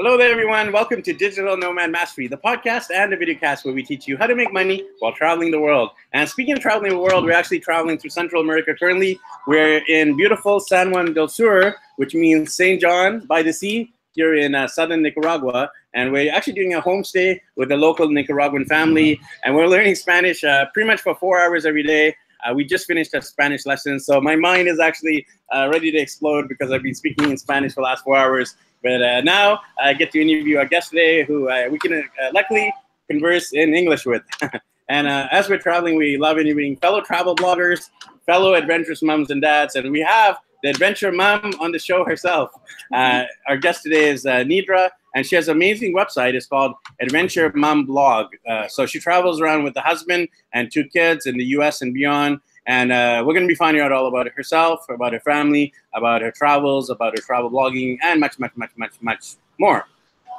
Hello there, everyone. Welcome to Digital Nomad Mastery, the podcast and the videocast where we teach you how to make money while traveling the world. And speaking of traveling the world, we're actually traveling through Central America currently. We're in beautiful San Juan del Sur, which means St. John by the sea, here in uh, southern Nicaragua. And we're actually doing a homestay with a local Nicaraguan family. And we're learning Spanish uh, pretty much for four hours every day. Uh, we just finished a Spanish lesson, so my mind is actually uh, ready to explode because I've been speaking in Spanish for the last four hours. But uh, now I get to interview our guest today, who uh, we can uh, luckily converse in English with. and uh, as we're traveling, we love interviewing fellow travel bloggers, fellow adventurous moms and dads, and we have the adventure mom on the show herself. our guest today is Nidra, and she has an amazing website. It's called Adventure Mom Blog. Uh, so she travels around with the husband and two kids in the U.S. and beyond. And uh, we're going to be finding out all about herself, about her family, about her travels, about her travel blogging, and much, much, much, much, much more.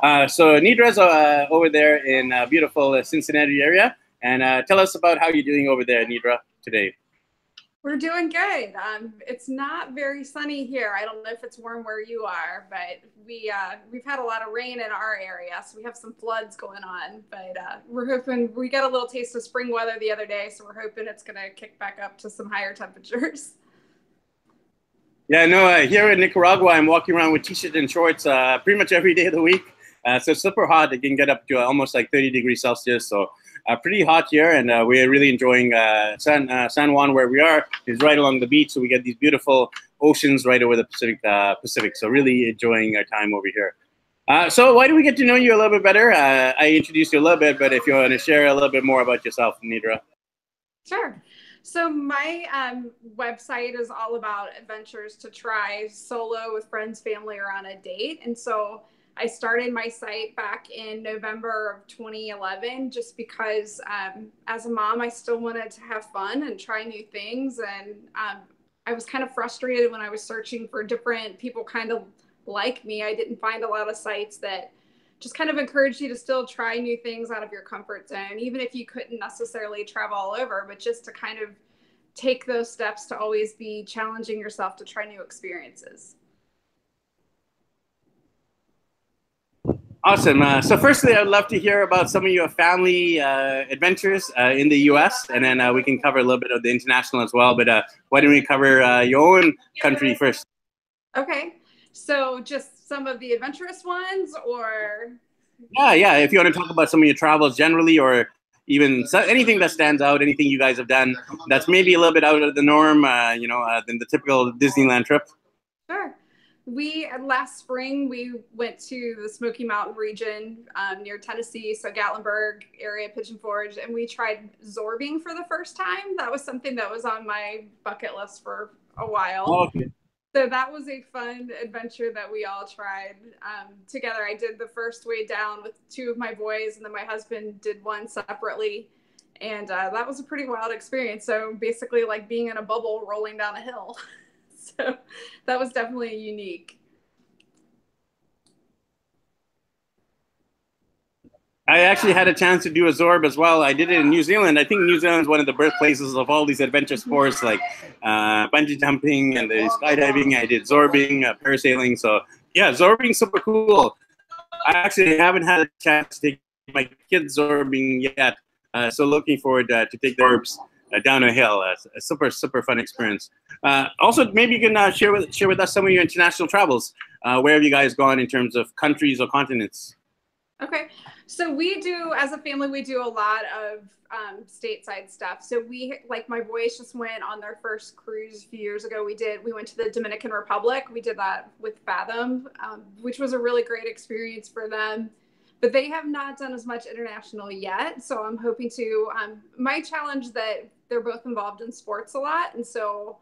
Uh, so Nidra's uh, over there in uh, beautiful Cincinnati area, and uh, tell us about how you're doing over there, Nidra, today. We're doing good. Um, it's not very sunny here. I don't know if it's warm where you are, but we uh, we've had a lot of rain in our area, so we have some floods going on. But uh, we're hoping we got a little taste of spring weather the other day, so we're hoping it's going to kick back up to some higher temperatures. Yeah, no. Uh, here in Nicaragua, I'm walking around with t-shirts and shorts uh, pretty much every day of the week. Uh, so super hot. It can get up to almost like 30 degrees Celsius. So uh, pretty hot here, and uh, we're really enjoying uh, San uh, San Juan where we are. is right along the beach, so we get these beautiful oceans right over the Pacific. Uh, Pacific. So really enjoying our time over here. Uh, so why do we get to know you a little bit better? I introduced you a little bit, but if you want to share a little bit more about yourself, Nidra. Sure. So my um, website is all about adventures to try solo with friends, family, or on a date, and so I started my site back in November of 2011 just because um, as a mom, I still wanted to have fun and try new things. And um, I was kind of frustrated when I was searching for different people kind of like me. I didn't find a lot of sites that just kind of encouraged you to still try new things out of your comfort zone, even if you couldn't necessarily travel all over, but just to kind of take those steps to always be challenging yourself to try new experiences. Awesome. Uh, so, firstly, I'd love to hear about some of your family uh, adventures uh, in the U.S., and then uh, we can cover a little bit of the international as well. But uh, why don't we cover uh, your own country first? Okay. So, just some of the adventurous ones, or yeah, yeah. If you want to talk about some of your travels generally, or even anything that stands out, anything you guys have done that's maybe a little bit out of the norm, you know, than the typical Disneyland trip. Sure we last spring we went to the Smoky Mountain region um, near Tennessee, so Gatlinburg area, Pigeon Forge, and we tried zorbing for the first time. That was something that was on my bucket list for a while. Oh, okay. So that was a fun adventure that we all tried um, together. I did the first way down with two of my boys, and then my husband did one separately. And uh, that was a pretty wild experience. So basically, like being in a bubble rolling down a hill. so that was definitely unique. I actually had a chance to do a Zorb as well. I did it in New Zealand. I think New Zealand is one of the birthplaces of all these adventure sports like uh, bungee jumping and the skydiving. I did Zorbing, uh, parasailing. So yeah, Zorbing super cool. I actually haven't had a chance to take my kids Zorbing yet. Uh, so looking forward uh, to take the herbs uh, down a hill. Uh, a super super fun experience. Uh, also, maybe you can uh, share with share with us some of your international travels. Uh, where have you guys gone in terms of countries or continents? Okay, so we do as a family we do a lot of um, stateside stuff. So we like my boys just went on their first cruise a few years ago. We did we went to the Dominican Republic. We did that with Fathom, um, which was a really great experience for them but they have not done as much international yet. So I'm hoping to. Um, my challenge that they're both involved in sports a lot, and so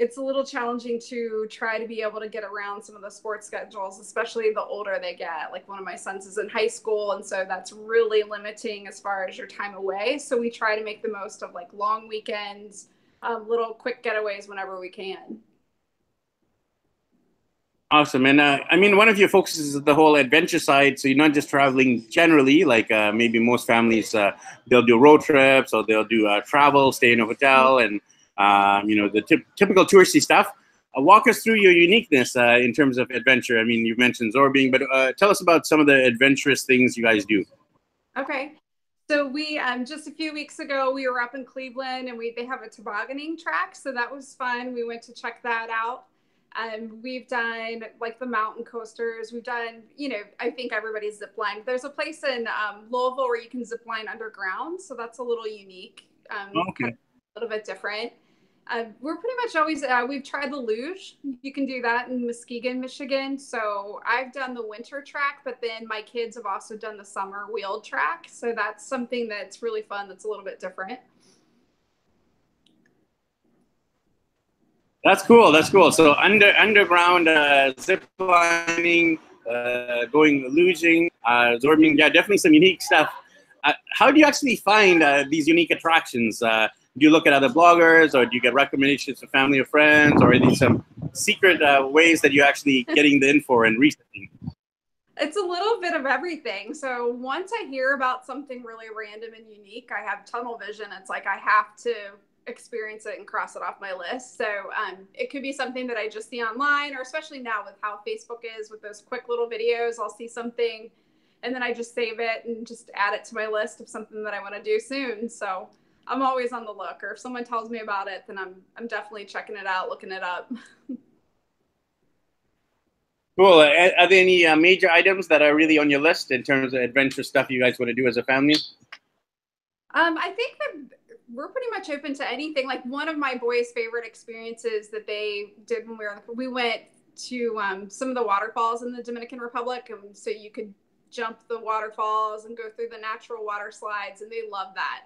it's a little challenging to try to be able to get around some of the sports schedules, especially the older they get. Like one of my sons is in high school, and so that's really limiting as far as your time away. So we try to make the most of like long weekends, um, little quick getaways whenever we can. Awesome. And uh, I mean, one of your focuses is the whole adventure side. So you're not just traveling generally, like uh, maybe most families, uh, they'll do road trips or they'll do uh, travel, stay in a hotel, and, um, you know, the typical touristy stuff. uh, walk us through your uniqueness uh, in terms of adventure. I mean, you've mentioned zorbing, but tell us about some of the adventurous things you guys do. Okay. So we um, just a few weeks ago we were up in Cleveland and we they have a tobogganing track, so that was fun. We went to check that out. Um, we've done like the mountain coasters. We've done, you know, I think everybody's zip line. There's a place in um, Louisville where you can zip line underground, so that's a little unique, um, okay. kind of a little bit different. Uh, we're pretty much always uh, we've tried the luge. You can do that in Muskegon, Michigan. So I've done the winter track, but then my kids have also done the summer wheeled track. So that's something that's really fun. That's a little bit different. That's cool. That's cool. So under underground uh, zip lining, uh, going luging, uh, zorbing. Yeah, definitely some unique stuff. Uh, how do you actually find uh, these unique attractions? Uh, do you look at other bloggers or do you get recommendations from family or friends or are these some secret uh, ways that you're actually getting the info and researching? It's a little bit of everything. So once I hear about something really random and unique, I have tunnel vision. It's like I have to experience it and cross it off my list. So um, it could be something that I just see online, or especially now with how Facebook is with those quick little videos, I'll see something and then I just save it and just add it to my list of something that I want to do soon. So I'm always on the look, or if someone tells me about it, then I'm I'm definitely checking it out, looking it up. cool. Are, are there any uh, major items that are really on your list in terms of adventure stuff you guys want to do as a family? Um, I think that we're pretty much open to anything. Like one of my boys' favorite experiences that they did when we were we went to um, some of the waterfalls in the Dominican Republic, and so you could jump the waterfalls and go through the natural water slides, and they love that.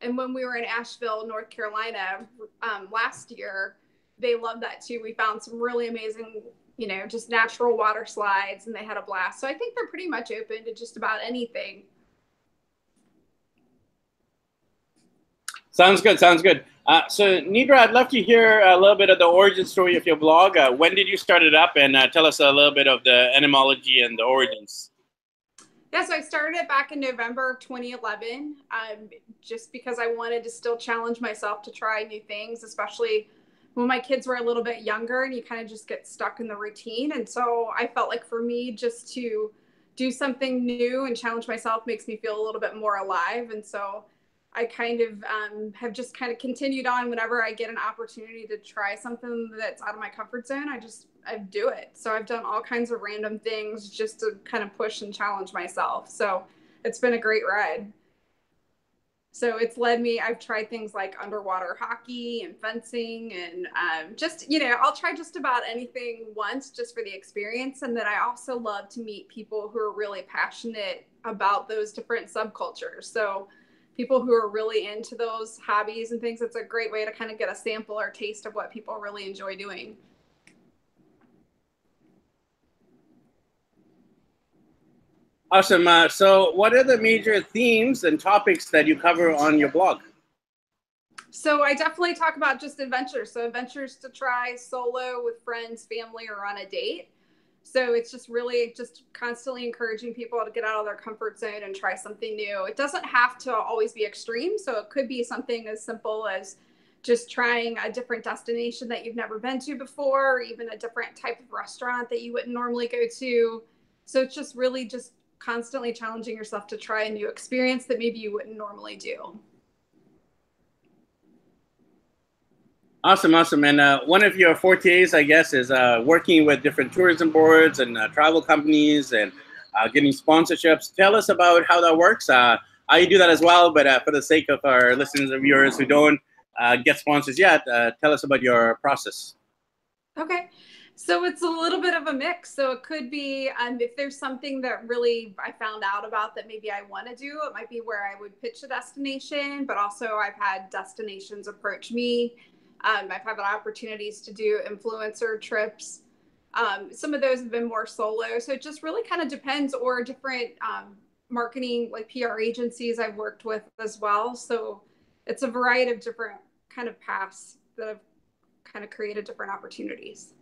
And when we were in Asheville, North Carolina um, last year, they loved that too. We found some really amazing, you know, just natural water slides and they had a blast. So I think they're pretty much open to just about anything. Sounds good. Sounds good. Uh, so, Nidra, I'd love to hear a little bit of the origin story of your blog. Uh, when did you start it up? And uh, tell us a little bit of the etymology and the origins. Yeah, so I started it back in November of 2011, um, just because I wanted to still challenge myself to try new things, especially when my kids were a little bit younger and you kind of just get stuck in the routine. And so I felt like for me, just to do something new and challenge myself makes me feel a little bit more alive. And so I kind of um, have just kind of continued on whenever I get an opportunity to try something that's out of my comfort zone. I just I do it. So I've done all kinds of random things just to kind of push and challenge myself. So it's been a great ride. So it's led me, I've tried things like underwater hockey and fencing and um, just, you know, I'll try just about anything once just for the experience. And then I also love to meet people who are really passionate about those different subcultures. So people who are really into those hobbies and things, it's a great way to kind of get a sample or taste of what people really enjoy doing. Awesome. Uh, so, what are the major themes and topics that you cover on your blog? So, I definitely talk about just adventures. So, adventures to try solo with friends, family, or on a date. So, it's just really just constantly encouraging people to get out of their comfort zone and try something new. It doesn't have to always be extreme. So, it could be something as simple as just trying a different destination that you've never been to before, or even a different type of restaurant that you wouldn't normally go to. So, it's just really just constantly challenging yourself to try a new experience that maybe you wouldn't normally do. Awesome, awesome. And uh, one of your fortes, I guess, is uh, working with different tourism boards and uh, travel companies and uh, getting sponsorships. Tell us about how that works. Uh, I do that as well, but uh, for the sake of our listeners and viewers who don't get sponsors yet, tell us about your process. Okay. So it's a little bit of a mix. So it could be um, if there's something that really I found out about that maybe I want to do, it might be where I would pitch a destination, but also I've had destinations approach me. Um, I've had opportunities to do influencer trips. Um, some of those have been more solo. So it just really kind of depends, or different um, marketing, like PR agencies I've worked with as well. So it's a variety of different kind of paths that have kind of created different opportunities.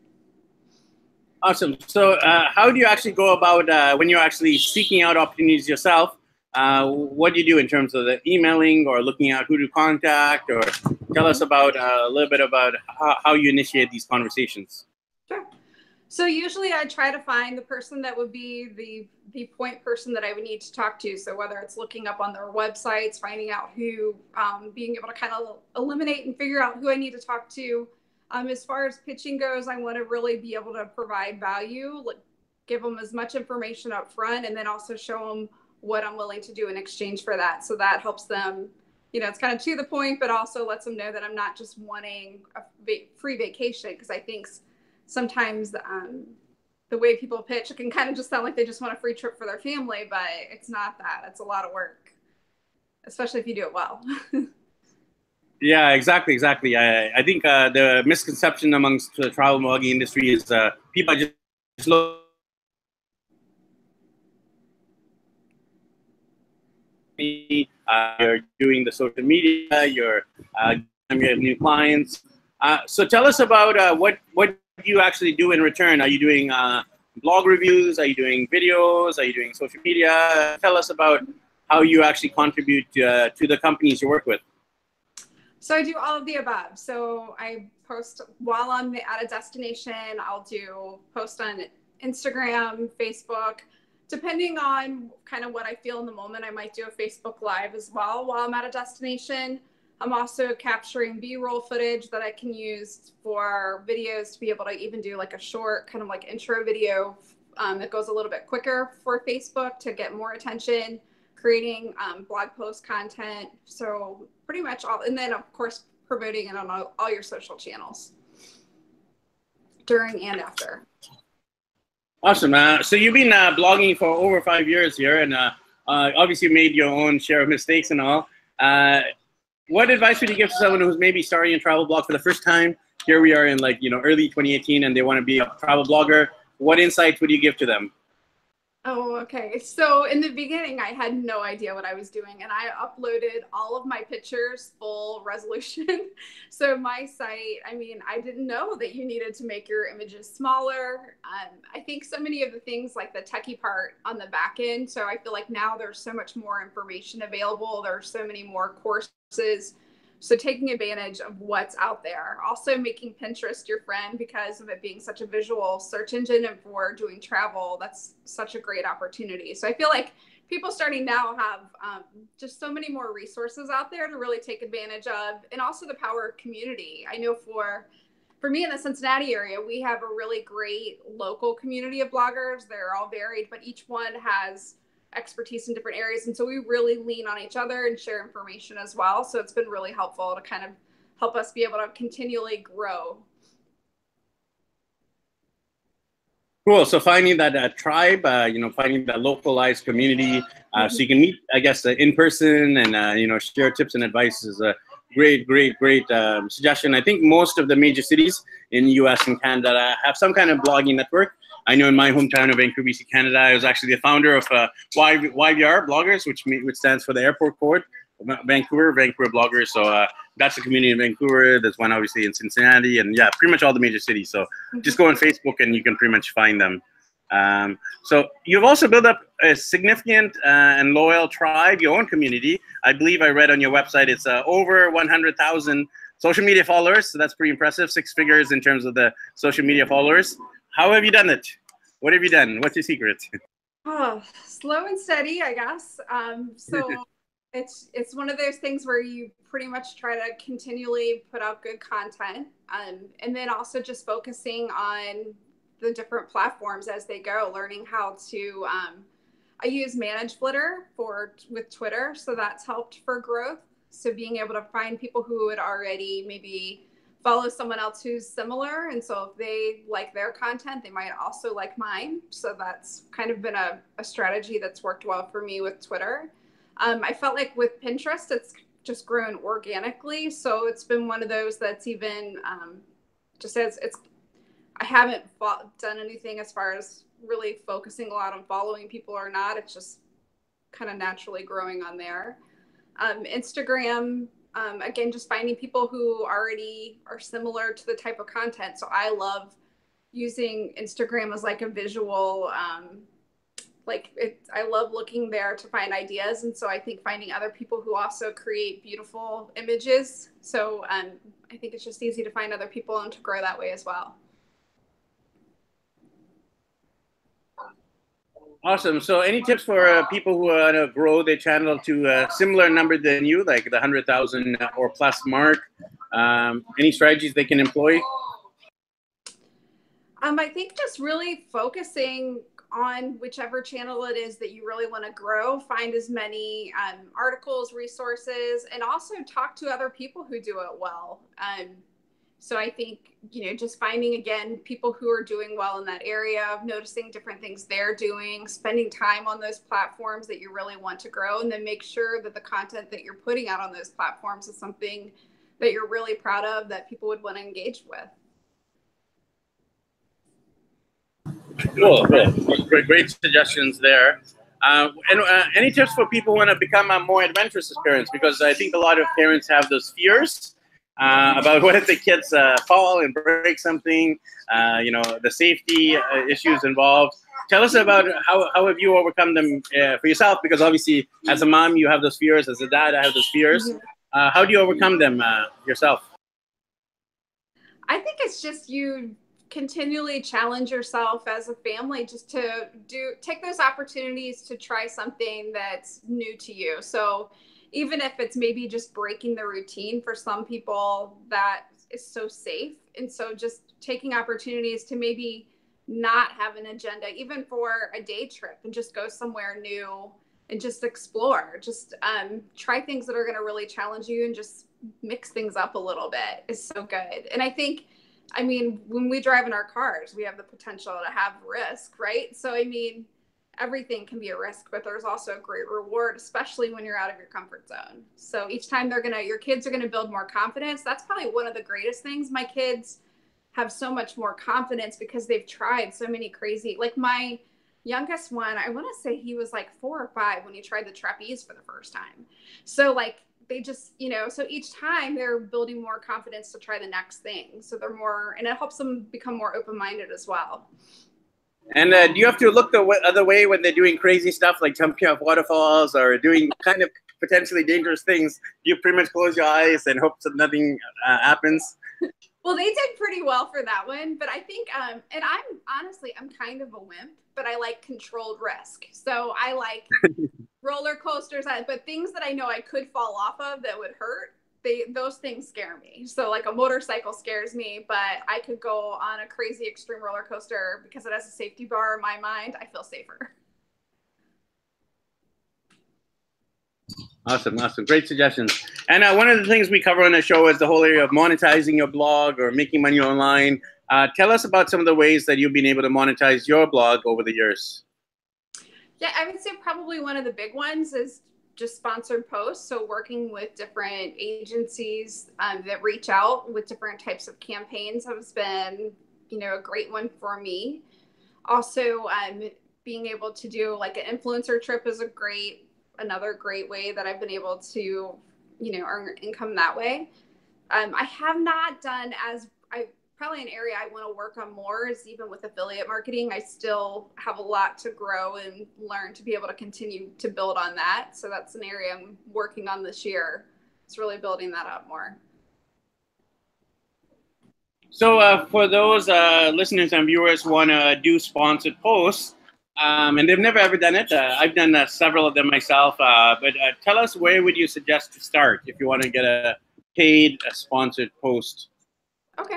Awesome. So, uh, how do you actually go about uh, when you're actually seeking out opportunities yourself? Uh, what do you do in terms of the emailing or looking at who to contact, or tell us about uh, a little bit about how, how you initiate these conversations. Sure. So usually I try to find the person that would be the the point person that I would need to talk to. So whether it's looking up on their websites, finding out who, um, being able to kind of eliminate and figure out who I need to talk to. Um, as far as pitching goes, I want to really be able to provide value, like give them as much information up front, and then also show them what I'm willing to do in exchange for that. So that helps them you know, it's kind of to the point, but also lets them know that I'm not just wanting a free vacation because I think sometimes um, the way people pitch it can kind of just sound like they just want a free trip for their family, but it's not that. It's a lot of work, especially if you do it well. yeah, exactly, exactly. I, I think uh, the misconception amongst the travel blogging industry is uh, people just look uh, you're doing the social media, you're uh, you new clients. Uh, so tell us about uh, what what you actually do in return. Are you doing uh, blog reviews? Are you doing videos? Are you doing social media? Tell us about how you actually contribute uh, to the companies you work with. So I do all of the above. So I post while I'm at a destination. I'll do post on Instagram, Facebook depending on kind of what I feel in the moment, I might do a Facebook Live as well while I'm at a destination. I'm also capturing B roll footage that I can use for videos to be able to even do like a short kind of like intro video um, that goes a little bit quicker for Facebook to get more attention, creating um, blog post content. So, pretty much all, and then of course, promoting it on all, all your social channels during and after. Awesome. Uh, so you've been uh, blogging for over five years here, and uh, uh obviously made your own share of mistakes and all. Uh, what advice would you give to someone who's maybe starting a travel blog for the first time? Here we are in like you know early 2018, and they want to be a travel blogger. What insights would you give to them? Oh, okay. So in the beginning, I had no idea what I was doing, and I uploaded all of my pictures full resolution. so my site, I mean, I didn't know that you needed to make your images smaller. Um, I think so many of the things, like the techie part on the back end. So I feel like now there's so much more information available. There are so many more courses so taking advantage of what's out there. Also making Pinterest your friend because of it being such a visual search engine and for doing travel, that's such a great opportunity. So I feel like people starting now have um, just so many more resources out there to really take advantage of and also the power of community. I know for for me in the Cincinnati area, we have a really great local community of bloggers. They're all varied, but each one has expertise in different areas. And so we really lean on each other and share information as well. So it's been really helpful to kind of help us be able to continually grow. Cool. So finding that uh, tribe, uh, you know, finding that localized community, uh, so you can meet, I guess, uh, in person and uh, you know share tips and advice is a great, great, great um, suggestion. I think most of the major cities in U.S. and Canada have some kind of blogging network. I know in my hometown of Vancouver, BC, Canada, I was actually the founder of uh, YVR Bloggers, which which stands for the Airport Code, Vancouver, Vancouver Bloggers. So uh, that's the community in Vancouver. There's one obviously in Cincinnati, and yeah, pretty much all the major cities. So just go on Facebook and you can pretty much find them. Um, so you've also built up a significant uh, and loyal tribe, your own community. I believe I read on your website it's uh, over 100,000 social media followers. So that's pretty impressive, six figures in terms of the social media followers. How have you done it? What have you done? What's your secret? Oh, slow and steady, I guess. Um, so it's it's one of those things where you pretty much try to continually put out good content, um, and then also just focusing on the different platforms as they go, learning how to. Um, I use ManageFlitter for with Twitter, so that's helped for growth. So being able to find people who had already maybe follow someone else who's similar. And so if they like their content, they might also like mine. So that's kind of been a, a strategy that's worked well for me with Twitter. Um, I felt like with Pinterest, it's just grown organically. So it's been one of those that's even um, just as it's, I haven't done anything as far as really focusing a lot on following people or not. It's just kind of naturally growing on there. Um, Instagram um, again, just finding people who already are similar to the type of content. So I love using Instagram as like a visual um, like it, I love looking there to find ideas, and so I think finding other people who also create beautiful images. So um, I think it's just easy to find other people and to grow that way as well. Awesome. So, any tips for uh, people who want to grow their channel to a similar number than you, like the hundred thousand or plus mark? Um, any strategies they can employ? Um, I think just really focusing on whichever channel it is that you really want to grow, find as many um, articles, resources, and also talk to other people who do it well. Um, so I think, you know, just finding again people who are doing well in that area, noticing different things they're doing, spending time on those platforms that you really want to grow, and then make sure that the content that you're putting out on those platforms is something that you're really proud of that people would want to engage with. Cool, cool. Great, great suggestions there. Uh, and uh, any tips for people who want to become a more adventurous parents? Because I think a lot of parents have those fears uh, about what if the kids uh, fall and break something, uh, you know, the safety uh, issues involved. Tell us about how, how have you overcome them for yourself? Because obviously, as a mom, you have those fears. As a dad, I have those fears. Mm-hmm. how do you overcome them yourself? I think it's just you continually challenge yourself as a family just to do take those opportunities to try something that's new to you so even if it's maybe just breaking the routine for some people that is so safe. And so just taking opportunities to maybe not have an agenda even for a day trip and just go somewhere new and just explore. Just um, try things that are going to really challenge you and just mix things up a little bit. Is so good. And i think I mean, when we drive in our cars, we have the potential to have risk, right? So, I mean, everything can be a risk, but there's also a great reward, especially when you're out of your comfort zone. So, each time they're to, your kids are to build more confidence. That's probably one of the greatest things. My kids have so much more confidence because they've tried so many crazy, like my, youngest one, I want to say he was like four or five when he tried the trapeze for the first time. So like they just you know so each time they're building more confidence to try the next thing so they're more and it helps them become more open-minded as well and uh, do you have to look the other way when they're doing crazy stuff like jumping off waterfalls or doing kind of potentially dangerous things? Do you pretty much close your eyes and hope that nothing uh, happens? Well they did pretty well for that one but i think um and i'm honestly i'm kind of a wimp but i like controlled risk. So i like roller coasters, but things that I know I could fall off of that would hurt, they those things scare me. So like a motorcycle scares me, but I could go on a crazy extreme roller coaster because it has a safety bar in my mind. I feel safer. Awesome, awesome, great suggestions. And uh, one of the things we cover on the show is the whole area of monetizing your blog or making money online. Uh, tell us about some of the ways that you've been able to monetize your blog over the years. Yeah, I would say probably one of the big ones is just sponsored posts. So working with different agencies um, that reach out with different types of campaigns has been, you know, a great one for me. Also, um, being able to do like an influencer trip is a great, another great way that I've been able to, you know, earn income that way. Um, I have not done as I probably an area I want to work on more is even with affiliate marketing. I still have a lot to grow and learn to be able to continue to build on that. So that's an area I'm working on this year. It's really building that up more. So uh, for those uh, listeners and viewers who want to do sponsored posts, um, and they've never ever done it, uh, I've done uh, several of them myself. Uh, but uh, tell us where would you suggest to start if you want to get a paid a sponsored post? Okay.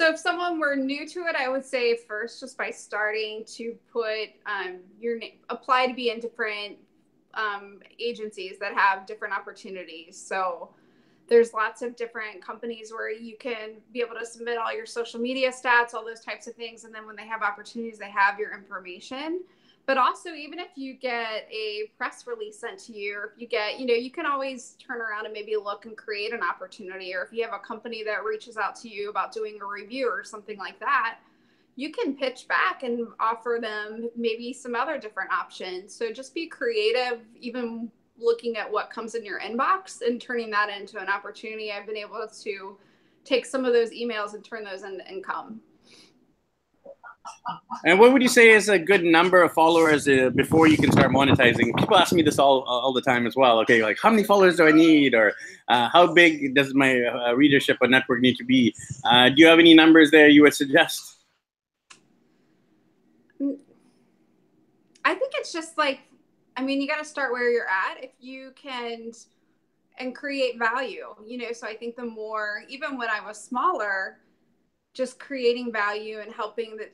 So if someone were new to it, I would say first just by starting to put um, your name, apply to be in different um, agencies that have different opportunities. So there's lots of different companies where you can be able to submit all your social media stats, all those types of things. And then when they have opportunities, they have your information but also even if you get a press release sent to you or if you get you know you can always turn around and maybe look and create an opportunity. Or if you have a company that reaches out to you about doing a review or something like that you can pitch back and offer them maybe some other different options. So just be creative even looking at what comes in your inbox and turning that into an opportunity. I've been able to take some of those emails and turn those into income And what would you say is a good number of followers uh, before you can start monetizing? People ask me this all all the time as well. Okay, like how many followers do I need, or uh, how big does my uh, readership or network need to be? Uh, do you have any numbers there you would suggest? I think it's just like, I mean, you got to start where you're at. If you can and create value, you know. So I think the more, even when I was smaller, just creating value and helping that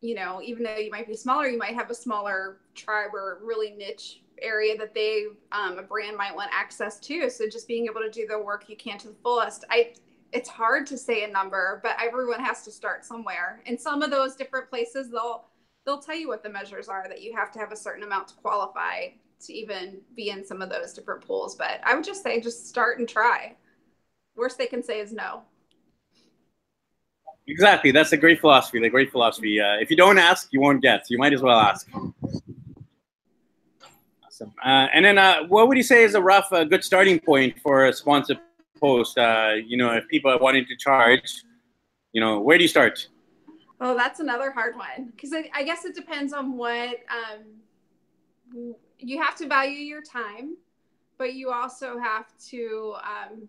you know, even though you might be smaller, you might have a smaller tribe or really niche area that they, um, a brand might want access to. So just being able to do the work you can to the fullest. I, it's hard to say a number, but everyone has to start somewhere. And some of those different places, they'll, they'll tell you what the measures are that you have to have a certain amount to qualify to even be in some of those different pools. But I would just say, just start and try. Worst they can say is no. Exactly. That's a great philosophy. The great philosophy. Uh, if you don't ask, you won't get. You might as well ask. Awesome. Uh, and then, uh, what would you say is a rough, uh, good starting point for a sponsored post? Uh, you know, if people are wanting to charge, you know, where do you start? Oh, that's another hard one because I, I, guess it depends on what um, you have to value your time, but you also have to um,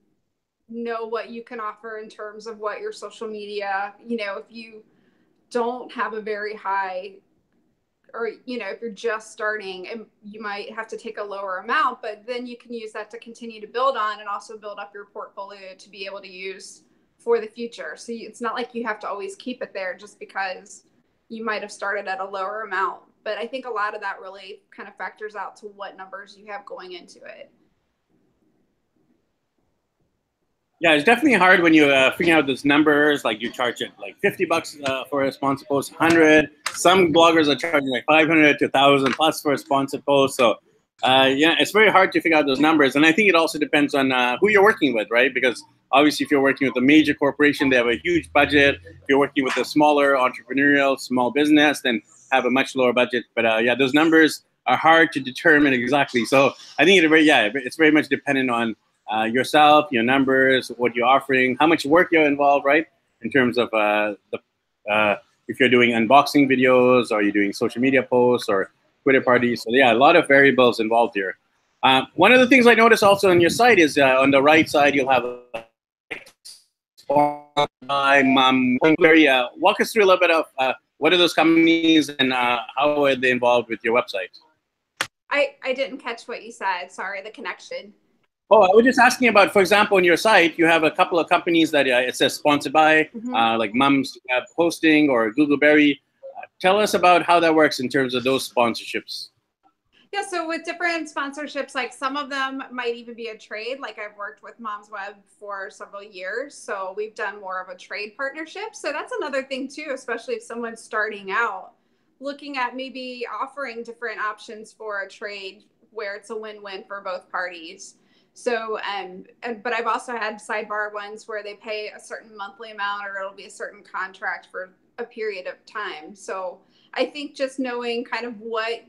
know what you can offer in terms of what your social media, you know, if you don't have a very high or you know if you're just starting and you might have to take a lower amount but then you can use that to continue to build on and also build up your portfolio to be able to use for the future. So it's not like you have to always keep it there just because you might have started at a lower amount but i think a lot of that really kind of factors out to what numbers you have going into it Yeah, it's definitely hard when you uh, figure out those numbers. Like you charge it like 50 bucks uh, for a sponsored post, 100. Some bloggers are charging like 500 to 1,000 plus for a sponsored post. So, uh, yeah, it's very hard to figure out those numbers. And I think it also depends on uh, who you're working with, right? Because obviously, if you're working with a major corporation, they have a huge budget. If you're working with a smaller entrepreneurial small business, then have a much lower budget. But uh, yeah, those numbers are hard to determine exactly. So I think it very, yeah, it's very much dependent on uh, yourself, your numbers, what you're offering, how much work you're involved, right? In terms of uh, the uh, if you're doing unboxing videos or you're doing social media posts or Twitter parties. So yeah, a lot of variables involved here. Uh, one of the things I noticed also on your site is uh, on the right side you'll have I'm um, walk us through a little bit of what are those companies and how are they involved with your website? I, I didn't catch what you said. Sorry, the connection. Oh, I was just asking about, for example, on your site, you have a couple of companies that uh, it says sponsored by, mm-hmm. uh, like Moms Web Hosting or Googleberry. Uh, tell us about how that works in terms of those sponsorships. Yeah, so with different sponsorships, like some of them might even be a trade. Like I've worked with Moms Web for several years, so we've done more of a trade partnership. So that's another thing too, especially if someone's starting out, looking at maybe offering different options for a trade where it's a win-win for both parties. So, um, and, but I've also had sidebar ones where they pay a certain monthly amount or it'll be a certain contract for a period of time. So I think just knowing kind of what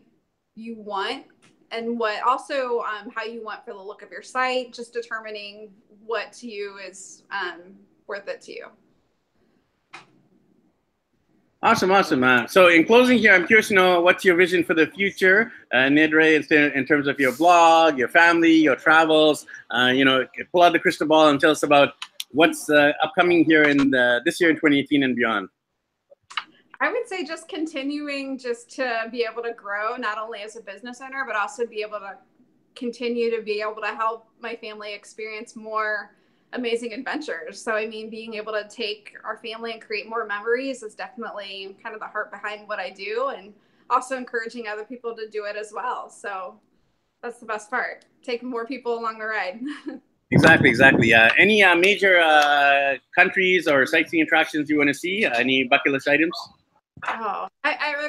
you want and what also um, how you want for the look of your site, just determining what to you is um, worth it to you. Awesome, awesome. Uh, so in closing here, I'm curious to know what's your vision for the future, uh, Nidra, in terms of your blog, your family, your travels. Uh, you know, pull out the crystal ball and tell us about what's uh, upcoming here in the, this year in 2018 and beyond. I would say just continuing just to be able to grow, not only as a business owner, but also be able to continue to be able to help my family experience more amazing adventures. So, I mean, being able to take our family and create more memories is definitely kind of the heart behind what I do, and also encouraging other people to do it as well. So, that's the best part taking more people along the ride. exactly, exactly. Uh, any uh, major uh, countries or sightseeing attractions you want to see? any bucket list items? Oh, I, I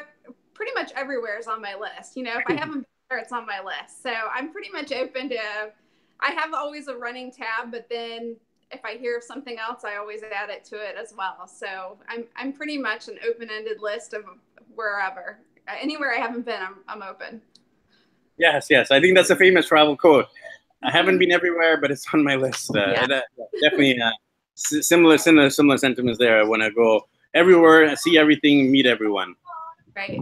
pretty much everywhere is on my list. You know, if I haven't been there, it's on my list. So I'm pretty much open to I have always a running tab, but then if I hear of something else, I always add it to it as well. So I'm I'm pretty much an open-ended list of wherever, anywhere I haven't been, I'm I'm open. Yes, yes, I think that's a famous travel quote. I haven't been everywhere, but it's on my list. Uh, yeah. uh, definitely uh, similar, similar, similar sentiments there. I want to go everywhere, see everything, meet everyone. Right.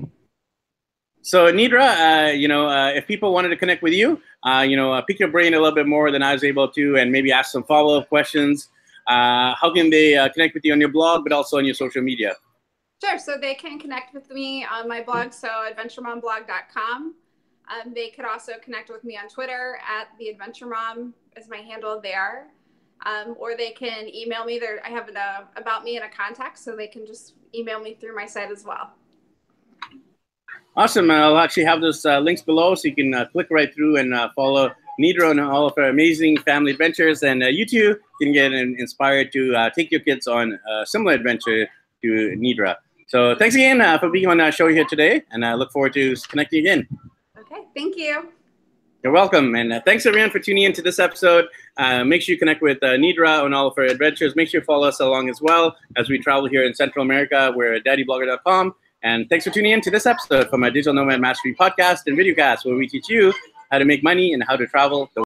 So Nidra, uh, you know, uh, if people wanted to connect with you, uh, you know, uh, pick your brain a little bit more than I was able to, and maybe ask some follow-up questions. Uh, how can they uh, connect with you on your blog, but also on your social media? Sure. So they can connect with me on my blog, so adventuremomblog.com. Um, they could also connect with me on Twitter at the Adventure Mom is my handle there, um, or they can email me. There, I have an about me and a contact, so they can just email me through my site as well. Awesome. I'll actually have those uh, links below so you can uh, click right through and uh, follow Nidra and all of her amazing family adventures. And uh, you too can get inspired to uh, take your kids on a similar adventure to Nidra. So thanks again uh, for being on our show here today. And I look forward to connecting again. Okay. Thank you. You're welcome. And thanks everyone for tuning in to this episode. make sure you connect with Nidra on all of her adventures. Make sure you follow us along as well as we travel here in Central America. We're at daddyblogger.com. And thanks for tuning in to this episode from my Digital Nomad Mastery podcast and videocast, where we teach you how to make money and how to travel the